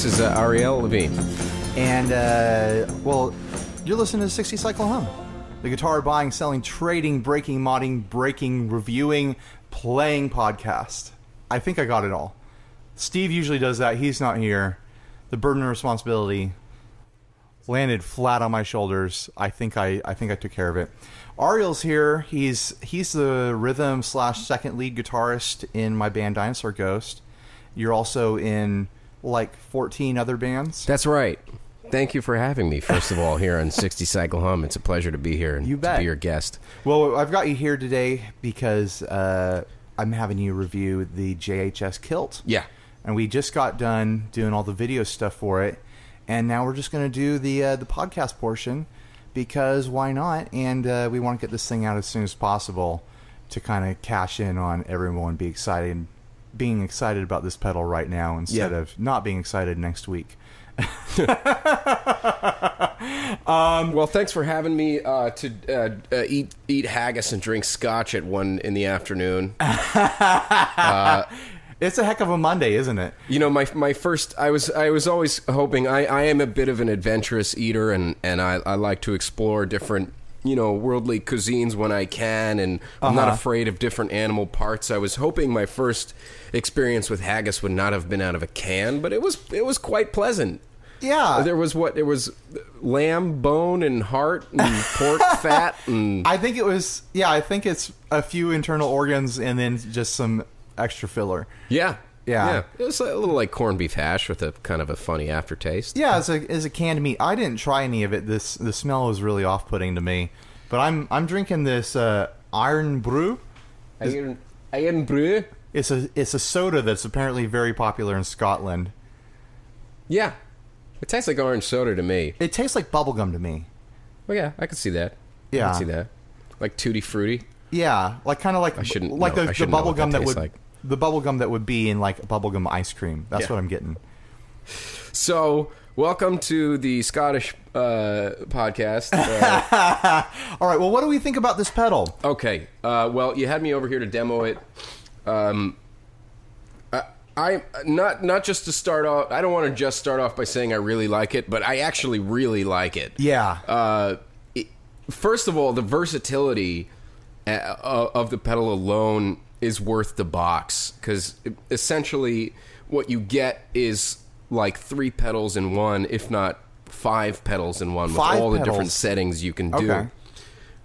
Hi, this is uh, Ariel Levine. And, uh, well, you're listening to 60 Cycle Hum, the guitar buying, selling, trading, breaking, modding, breaking, reviewing, playing podcast. I think I got it all. Steve usually does that. He's not here. The burden of responsibility landed flat on my shoulders. I think I, I think I took care of it. Ariel's here. He's he's the rhythm slash second lead guitarist in my band Dinosaur Ghost. You're also in like 14 other bands. That's right. Thank you for having me, first of all, here on 60 Cycle Hum. It's a pleasure to be here and You to be your guest. Well, I've got you here today because uh, I'm having you review the JHS Kilt. Yeah. And we just got done doing all the video stuff for it, and now we're just going to do the uh, the podcast portion because why not? And uh, we want to get this thing out as soon as possible to kind of cash in on everyone, be excited, being excited about this pedal right now instead Yeah. of not being excited next week. Well, thanks for having me uh, to uh, uh, eat eat haggis and drink scotch at one in the afternoon. It's a heck of a Monday, isn't it? You know, my my first, I was I was always hoping. I, I am a bit of an adventurous eater, and and I, I like to explore different you know worldly cuisines when I can, and I'm not Uh-huh. afraid of different animal parts. I was hoping my first experience with haggis would not have been out of a can, but it was it was quite pleasant. Yeah. There was what there was lamb bone and heart and pork fat and I think it was yeah, I think it's a few internal organs and then just some extra filler. yeah Yeah. It was a little like corned beef hash with a kind of a funny aftertaste. Yeah, as a as a canned meat. I didn't try any of it. This the smell was really off putting to me. But I'm I'm drinking this uh, Irn-Bru. Iron, iron brew. It's a it's a soda that's apparently very popular in Scotland. Yeah, it tastes like orange soda to me. It tastes like bubblegum to me. Well, yeah, I could see that. Yeah. I Yeah. could see that. Like tutti frutti. Yeah, like kind of like I shouldn't like know- the, the shouldn't know what bubblegum that that, tastes would like. The bubblegum that would be in like bubblegum ice cream. That's Yeah. what I'm getting. So, welcome to the Scottish uh, podcast. Uh, All right, well what do we think about this pedal? okay, uh, well, you had me over here to demo it. Um, I, I not not just to start off. I don't want to just start off by saying I really like it, but I actually really like it. Yeah. Uh, it, first of all, the versatility uh, of the pedal alone is worth the box because essentially what you get is like three pedals in one, if not five pedals in one, Five with all the different settings you can do. Okay.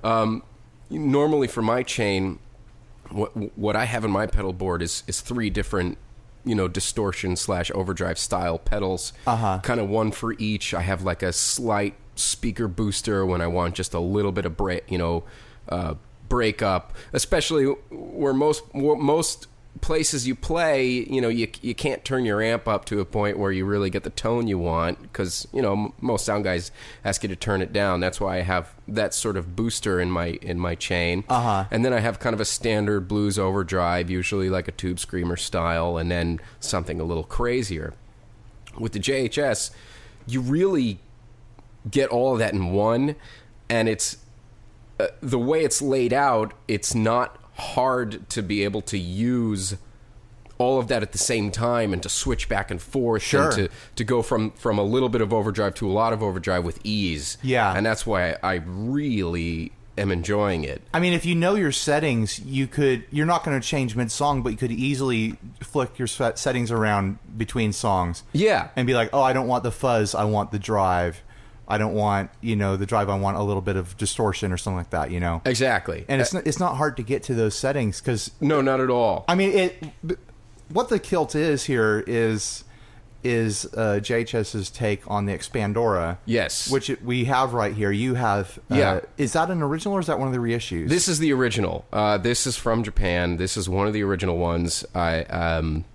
Um, normally for my chain, what what I have in my pedal board is is three different you know distortion slash overdrive style pedals Uh-huh. kind of one for each i have like a slight speaker booster when i want just a little bit of break you know uh, break up especially where most where most places you play you know you, you can't turn your amp up to a point where you really get the tone you want because you know m- most sound guys ask you to turn it down that's why i have that sort of booster in my in my chain Uh-huh. and then I have kind of a standard blues overdrive, usually like a tube screamer style, and then something a little crazier. With the JHS, you really get all of that in one, and it's uh, the way it's laid out. It's not hard to be able to use all of that at the same time and to switch back and forth Sure. and to, to go from, from a little bit of overdrive to a lot of overdrive with ease. Yeah. And that's why I really am enjoying it. I mean, if you know your settings, you could. You're not going to change mid song, but you could easily flick your settings around between songs. Yeah. and be like, oh, I don't want the fuzz. I want the drive. I don't want you know the drive. I want a little bit of distortion or something like that. You know, Exactly. and it's not, it's not hard to get to those settings because no, not at all. I mean it. What the kilt is here is is uh, JHS's take on the Expandora. Yes. which we have right here. You have. Uh, Yeah. is that an original or is that one of the reissues? This is the original. Uh, this is from Japan. This is one of the original ones. I um,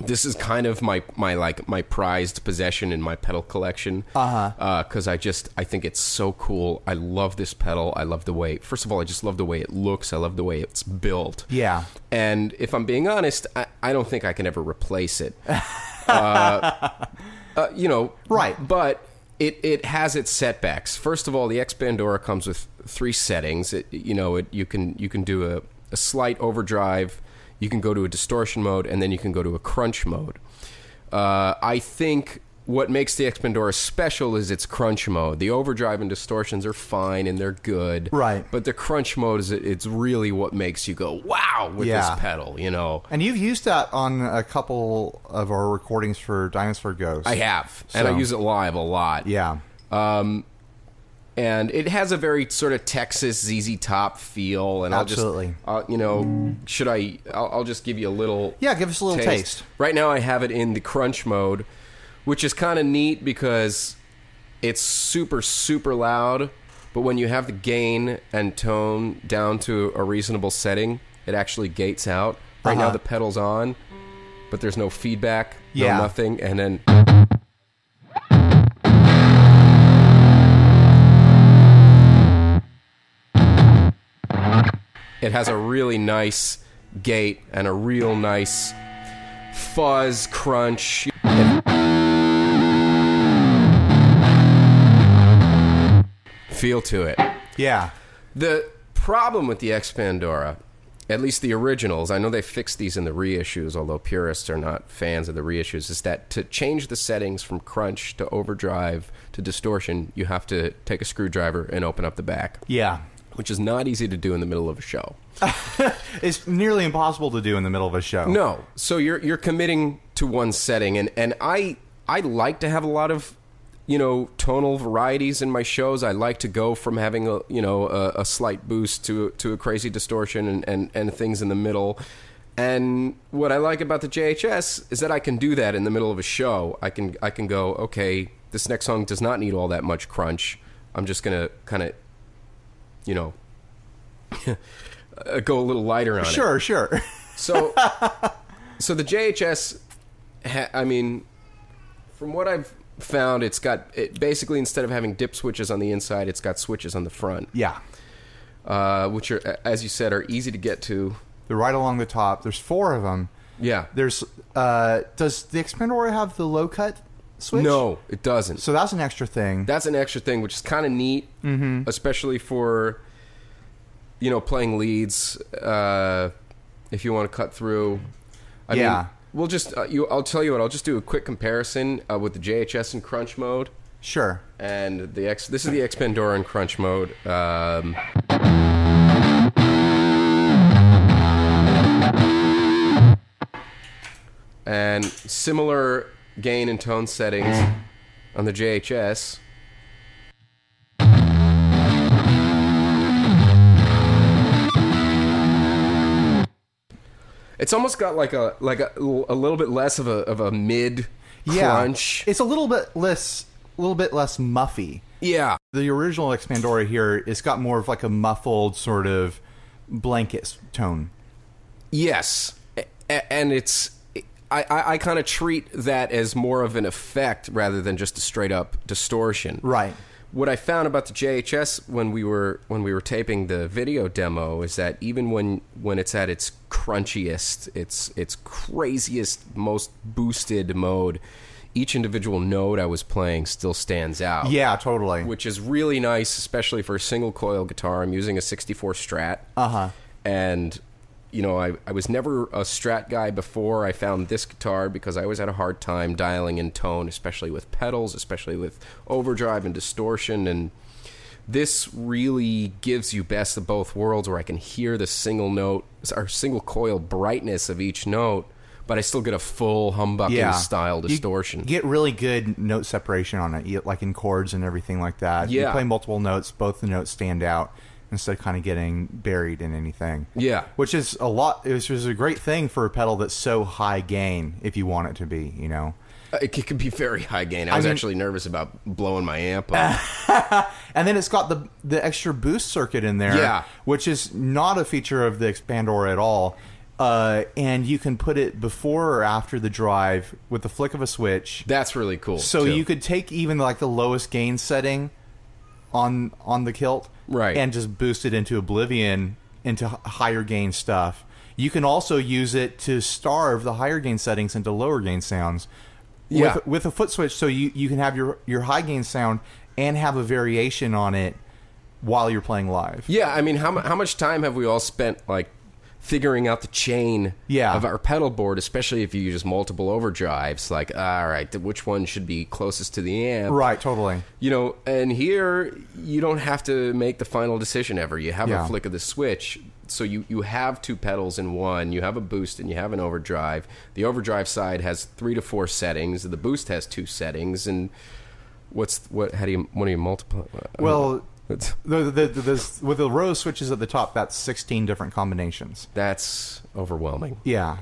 this is kind of my my like my prized possession in my pedal collection. Uh-huh. Because I just I think it's so cool. I love this pedal. I love the way. First of all, I just love the way it looks. I love the way it's built. Yeah. And if I'm being honest, I, I don't think I can ever replace it. uh, uh, you know, Right. But it, it has its setbacks. First of all, the Expandora comes with three settings. It, you know, it, you can you can do a, a slight overdrive, you can go to a distortion mode, and then you can go to a crunch mode. Uh, I think what makes the Expandora special is its crunch mode. The overdrive and distortions are fine and they're good, Right. But the crunch mode is it's really what makes you go wow with Yeah. this pedal. You know, And you've used that on a couple of our recordings for Dinosaur Ghost. I have, and I use it live a lot. Yeah. And it has a very sort of Texas ZZ Top feel. And Absolutely. I'll just, uh, you know, should I? I'll, I'll just give you a little. Yeah, give us a little taste. Right now, I have it in the crunch mode, which is kind of neat because it's super super loud. But when you have the gain and tone down to a reasonable setting, it actually gates out. Right now, Uh-huh. the pedal's on, but there's no feedback, Yeah. no nothing, and then. It has a really nice gate and a real nice fuzz crunch. Feel to it. Yeah. The problem with the Expandora, at least the originals, I know they fixed these in the reissues, although purists are not fans of the reissues, is that to change the settings from crunch to overdrive to distortion, you have to take a screwdriver and open up the back, Yeah. Which is not easy to do in the middle of a show. It's nearly impossible to do in the middle of a show. No. So you're you're committing to one setting and and I I like to have a lot of you know tonal varieties in my shows. I like to go from having a you know a, a slight boost to to a crazy distortion and, and and things in the middle. And what I like about the JHS is that I can do that in the middle of a show. I can I can go okay. This next song does not need all that much crunch. I'm just gonna kind of you know go a little lighter on it. Sure, sure. So, so the JHS, ha- I mean, from what I've found, it's got it basically instead of having dip switches on the inside, it's got switches on the front, yeah. uh, which are, as you said, are easy to get to. They're right along the top. There's four of them. Yeah. There's uh does the Expandora have the low cut switch? No, it doesn't. So that's an extra thing. That's an extra thing, which is kind of neat, mm-hmm. especially for you know playing leads. Uh, if you want to cut through, I Yeah. mean, we'll just uh, you. I'll tell you what. I'll just do a quick comparison uh, with the JHS and crunch mode. sure. and the X. This is the Expandora in crunch mode. Um, and similar gain and tone settings on the JHS. It's almost got like a like a, a little bit less of a of a mid Yeah. crunch. It's a little bit less a little bit less muffy. Yeah, The original Expandora here it's got more of like a muffled sort of blanket tone. Yes, and it's I, I, I kind of treat that as more of an effect rather than just a straight up distortion. Right. What I found about the JHS when we were when we were taping the video demo is that even when when it's at its crunchiest, its its craziest, most boosted mode, each individual note I was playing still stands out Yeah, totally. which is really nice, especially for a single coil guitar. I'm using a 64 Strat. Uh-huh. And, you know, I, I was never a Strat guy before I found this guitar because I always had a hard time dialing in tone, especially with pedals, especially with overdrive and distortion. And this really gives you best of both worlds where I can hear the single note or single coil brightness of each note. But I still get a full humbucking yeah. style distortion. You get really good note separation on it, like in chords and everything like that. Yeah. You play multiple notes, both the notes stand out instead of kind of getting buried in anything. Yeah. Which is a lot which is a great thing for a pedal that's so high gain if you want it to be, you know. Uh, It could be very high gain. I was mean- actually nervous about blowing my amp up. And then it's got the the extra boost circuit in there, Yeah. which is not a feature of the Expandora at all. Uh, and you can put it before or after the drive with the flick of a switch. That's really cool. So too. you could take even like the lowest gain setting on on the kilt, Right. and just boost it into oblivion into higher gain stuff. You can also use it to starve the higher gain settings into lower gain sounds. Yeah. With, with a foot switch, so you, you can have your, your high gain sound and have a variation on it while you're playing live. Yeah, I mean, how how much time have we all spent like figuring out the chain Yeah. of our pedal board, especially if you use multiple overdrives. Like, all right, which one should be closest to the amp? Right, totally. You know, and here you don't have to make the final decision ever. You have Yeah. a flick of the switch. So you, you have two pedals in one. You have a boost and you have an overdrive. The overdrive side has three to four settings. The boost has two settings. And what's what? How do you what do you multiply? Uh, well, know. It's- The, the, the, the, with the row switches at the top, that's 16 different combinations. that's overwhelming. Yeah.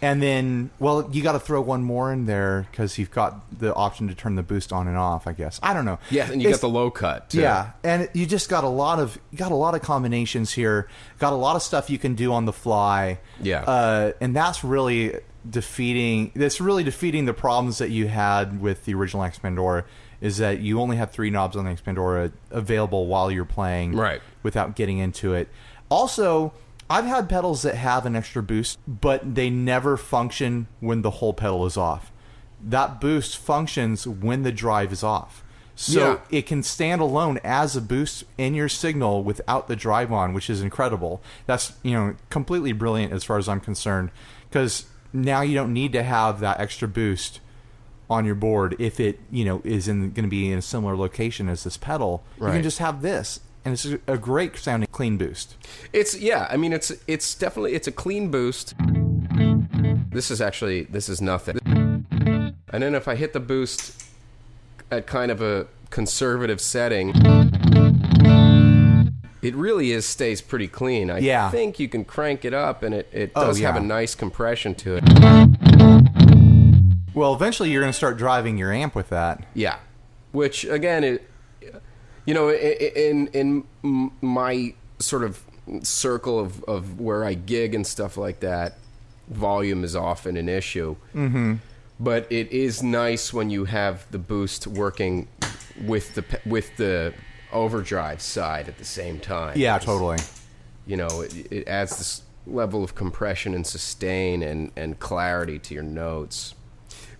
And then, well, you got to throw one more in there because you've got the option to turn the boost on and off. I guess I don't know. Yeah, and you It's- got the low cut. Too. Yeah, and you just got a lot of you got a lot of combinations here. Got a lot of stuff you can do on the fly. Yeah. uh, and that's really defeating. That's really defeating the problems that you had with the original Expandora. Is that you only have three knobs on the Expandora available while you're playing, Right. Without getting into it. Also, I've had pedals that have an extra boost, but they never function when the whole pedal is off. That boost functions when the drive is off. So Yeah. it can stand alone as a boost in your signal without the drive on, which is incredible. That's you know completely brilliant as far as I'm concerned, because now you don't need to have that extra boost on your board if it you know is in going to be in a similar location as this pedal. You can just have this, and it's a great sounding clean boost. It's yeah. I mean, it's it's definitely it's a clean boost. This is actually this is nothing. And then if I hit the boost at kind of a conservative setting, it really is stays pretty clean. I Yeah. think you can crank it up, and it it Oh, does have a nice compression to it. Well, eventually you're going to start driving your amp with that. Yeah, which again, it, you know, in in my sort of circle of of where I gig and stuff like that, volume is often an issue. Mm-hmm. But it is nice when you have the boost working with the with the overdrive side at the same time. Yeah, totally. You know, it, it adds this level of compression and sustain and and clarity to your notes.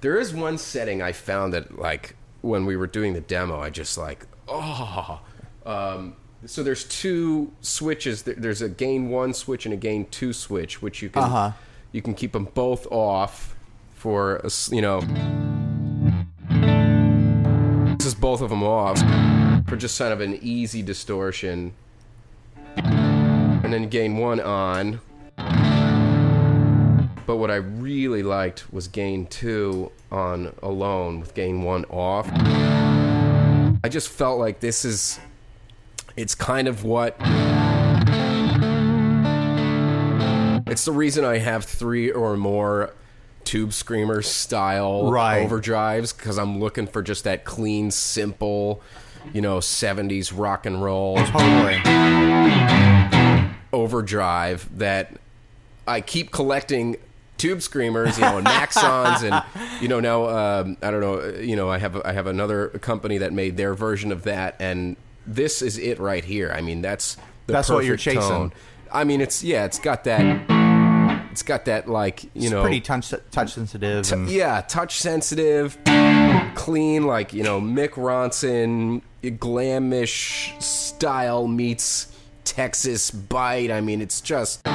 There is one setting I found that like when we were doing the demo, I just like oh. Um, so there's two switches. There's a gain one switch and a gain two switch, which you can Uh-huh. you can keep them both off for a you know. This is both of them off for just kind of an easy distortion, and then gain one on. But what I really liked was gain two on alone with gain one off. I just felt like this is it's kind of what it's the reason I have three or more tube screamer style Right. overdrives because I'm looking for just that clean, simple, you know, 70s rock and roll Totally. overdrive that I keep collecting tube screamers, you know, and Maxons, and you know now um, I don't know, you know I have I have another company that made their version of that, and this is it right here. I mean that's the That's what you're chasing. tone. I mean it's yeah, it's got that, it's got that like you It's know pretty touch touch sensitive. and, yeah, touch sensitive, clean, like you know Mick Ronson, glamish style meets Texas bite. I mean, it's just.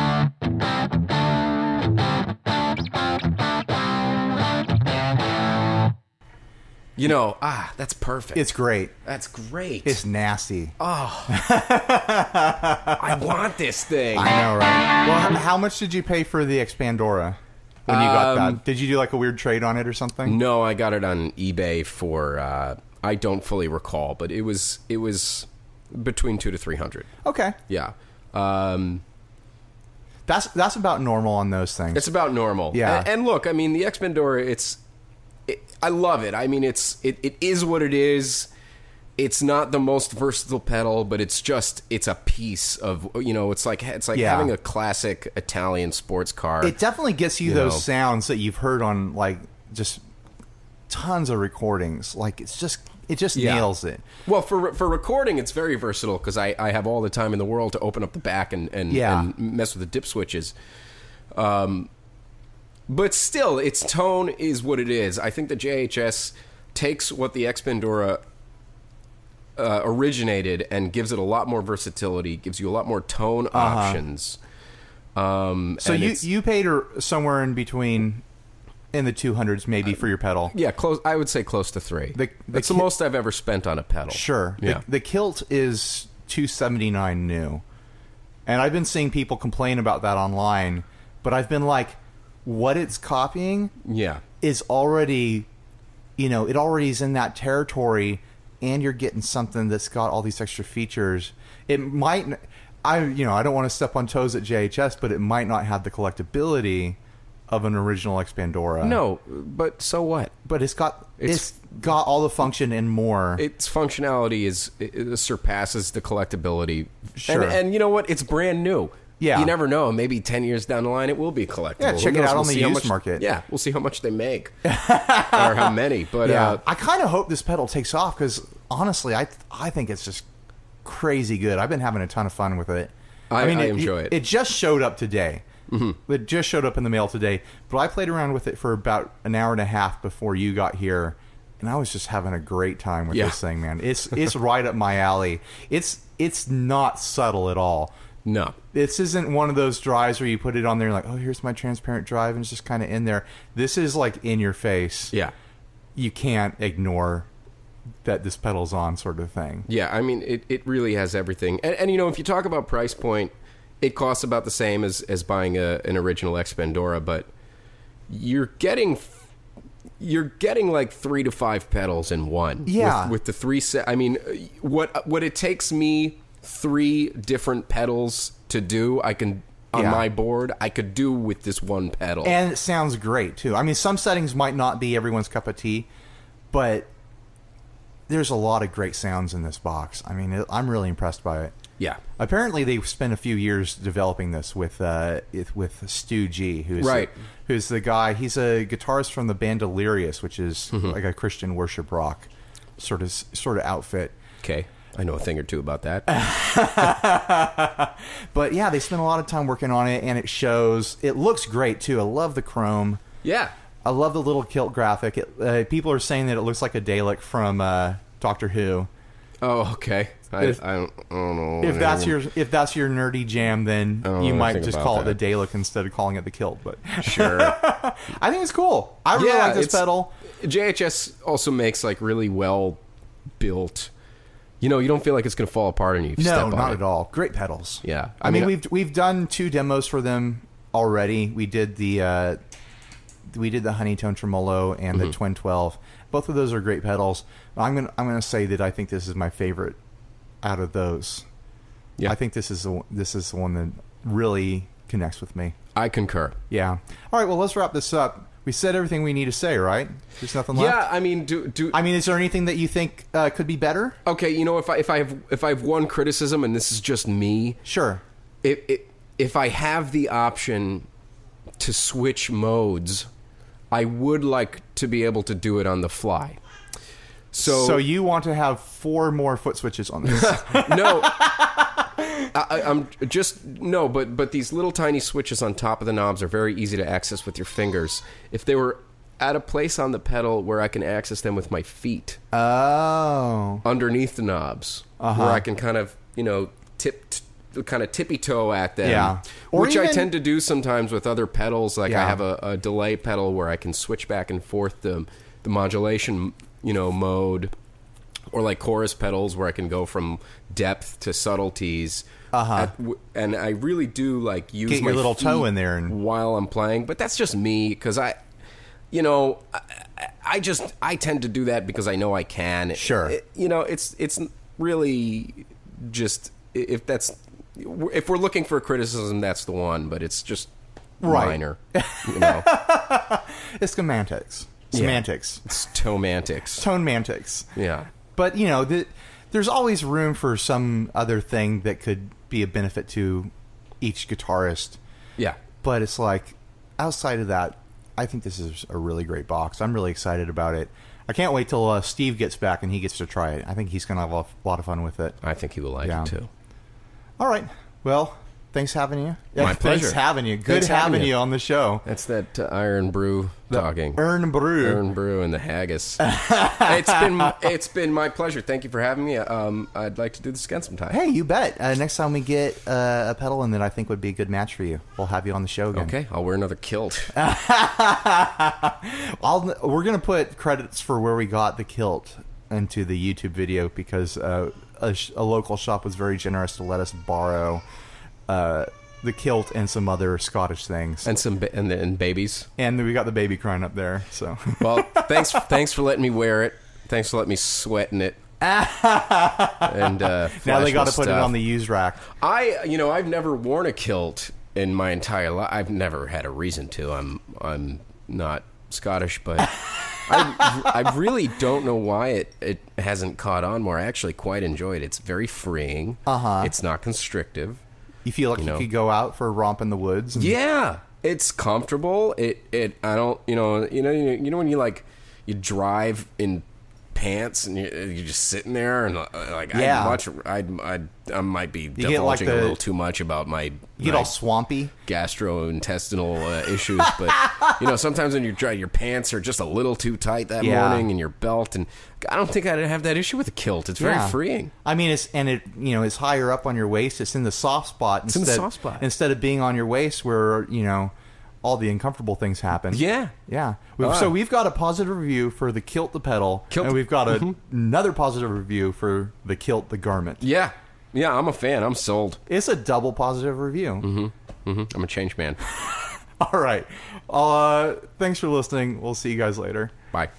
You know, ah, that's perfect. It's great. that's great. It's nasty. Oh, I want this thing. I know, right? Well, how, how much did you pay for the Expandora when you got Um, that? Did you do like a weird trade on it or something? No, I got it on eBay for. Uh, I don't fully recall, but it was it was between two to three hundred. Okay, Yeah. Um, that's that's about normal on those things. it's about normal. Yeah. And, and look, I mean, the Expandora, it's. It, I love it. I mean, it's it, it is what it is. It's not the most versatile pedal, but it's just it's a piece of you know. It's like it's like Yeah. having a classic Italian sports car. it definitely gets you, You those know. sounds that you've heard on like just tons of recordings. Like it's just it just Yeah. nails it. Well, for for recording, it's very versatile because I, I have all the time in the world to open up the back and and, Yeah. and mess with the dip switches. Um, but still, its tone is what it is. I think the JHS takes what the Expandora uh, originated and gives it a lot more versatility, gives you a lot more tone Uh-huh. options. Um, So you you paid her somewhere in between, in the two hundreds maybe for your pedal. yeah, close. I would say close to three. The- the That's the most I've ever spent on a pedal. Sure. Yeah. The, the kilt is two seventy nine new, and I've been seeing people complain about that online, but I've been like, what it's copying yeah. is already, you know, it already is in that territory, and you're getting something that's got all these extra features. It might, i you know, I don't want to step on toes at JHS, but it might not have the collectability of an original Expandora. No, but so what? but it's got It's- it's got all the function and more. Its functionality is surpasses the collectability. Sure. And, and you know what? It's brand new. Yeah. You never know. Maybe ten years down the line, it will be collectible. Yeah, Who check it knows? out We'll on the see how used much- market. Yeah, we'll see how much they make or how many. But yeah, uh, I kind of hope this pedal takes off because honestly, I I think it's just crazy good. I've been having a ton of fun with it. I- I enjoy it. It just showed up today. Mm-hmm. It just showed up in the mail today. But I played around with it for about an hour and a half before you got here, and I was just having a great time with Yeah. this thing, man. It's it's right up my alley. It's it's not subtle at all. No. This isn't one of those drives where you put it on there like, oh, here's my transparent drive, and it's just kind of in there. This is like in your face Yeah. you can't ignore that this pedal's on sort of thing. Yeah, I mean, it, it really has everything. And, and, you know, if you talk about price point, it costs about the same as, as buying a, an original Expandora, but you're getting you're getting like three to five pedals in one. Yeah. with, with the three set. I mean, what what it takes me three different pedals to do, I can on Yeah. my board, I could do with this one pedal. And it sounds great too. I mean, some settings might not be everyone's cup of tea, but there's a lot of great sounds in this box. I mean, it, I'm really impressed by it. yeah, Apparently, they spent a few years developing this with uh, with Stu G, who's Right. who's the guy. He's a guitarist from the band Delirious, which is Mm-hmm. like a Christian worship rock sort of sort of outfit. okay, I know a thing or two about that. But yeah, they spent a lot of time working on it, and it shows. It looks great too. I love the chrome. yeah, I love the little kilt graphic. It, uh, people are saying that it looks like a Dalek from uh, Doctor Who. oh, okay. I, If- I, don't, I don't know If that's your if that's your nerdy jam, then you might just call it the Dalek instead of calling it the kilt. But sure. I think it's cool. I really Yeah, like this pedal. JHS also makes like really well built. You know, you don't feel like it's going to fall apart on you. If you No, step on not it. at all. Great pedals. Yeah, I, I mean, mean, we've we've done two demos for them already. We did the uh, we did the Honeytone Tremolo and Mm-hmm. the Twin Twelve. Both of those are great pedals. I'm gonna I'm gonna say that I think this is my favorite out of those. Yeah. I think this is the this is the one that really connects with me. I concur. Yeah. All right. Well, let's wrap this up. We said everything we need to say, right? There's nothing left. Yeah, I mean, do do I mean, is there anything that you think uh, could be better? okay. You know, if I if I have if I have one criticism, and this is just me, Sure. if if, if I have the option to switch modes, I would like to be able to do it on the fly. So, So you want to have four more foot switches on this? no I, i'm just no but but these little tiny switches on top of the knobs are very easy to access with your fingers. If they were at a place on the pedal where i can access them with my feet. Oh. underneath the knobs. Uh-huh. where i can kind of you know tip t- kind of tippy toe at them. Yeah. Or which i tend to do sometimes with other pedals. Like i have a, a delay pedal where i can switch back and forth the the modulation you know mode or like chorus pedals where I can go from depth to subtleties. Uh-huh. At and I really do like use Get my little toe in there and- while I'm playing, but that's just me because I, you know, I, I just I tend to do that because I know I can. Sure. It- you know, it's it's really just if that's if we're looking for a criticism, that's the one. But it's just Right. minor. You know, It's semantics. Yeah. Semantics. it's tomantics. Tone mantics. Yeah. But, you know, the, there's always room for some other thing that could be a benefit to each guitarist. Yeah. But it's like, outside of that, I think this is a really great box. I'm really excited about it. I can't wait till uh, Steve gets back and he gets to try it. I think he's going to have a lot of fun with it. I think he will like Yeah. it too. All right. Well, Thanks having you. My pleasure. Thanks pleasure. having you. Good Thanks having, having you you. on the show. That's that uh, Irn-Bru talking. Earn brew. Ern Brew and the haggis. it's been it's been my pleasure. Thank you for having me. Um, I'd like to do this again sometime. Hey, you bet. Uh, next time we get uh, a pedal in that I think would be a good match for you, we'll have you on the show again. Okay, I'll wear another kilt. I'll, we're gonna put credits for where we got the kilt into the YouTube video because uh, a, sh- a local shop was very generous to let us borrow uh, the kilt and some other Scottish things. and some ba- and, and babies. And we got the baby crying up there. So Well, thanks thanks for letting me wear it. Thanks for letting me sweat in it. and uh, now they got to put it on the used rack. I you know I've never worn a kilt in my entire life. I've never had a reason to. I'm I'm not Scottish, but I I really don't know why it it hasn't caught on more. I actually quite enjoy it. It's very freeing. Uh-huh. It's not constrictive. You feel like you, You could go out for a romp in the woods. And, Yeah, it's comfortable. It it I don't you know you know you, you know when you like you drive in pants and you're, you're just sitting there and uh, like Yeah. I'd much I'd, I'd I might be get, like, divulging the- a little too much about my, You get my all swampy. gastrointestinal uh, issues, but you know sometimes when you're dry, your pants are just a little too tight that Yeah. morning and your belt and I don't think I'd have that issue with a kilt. It's very Yeah. freeing. I mean, it's and it you know it's higher up on your waist. It's in the soft spot. Instead, in the soft spot. instead of being on your waist where you know all the uncomfortable things happen. Yeah. yeah. We've, Ah. So we've got a positive review for the kilt, the pedal, Kilt. and we've got a, Mm-hmm. another positive review for the kilt, the garment. Yeah, yeah, I'm a fan. I'm sold. It's a double positive review. hmm I'm a change man. All right. Uh, thanks for listening. We'll see you guys later. Bye.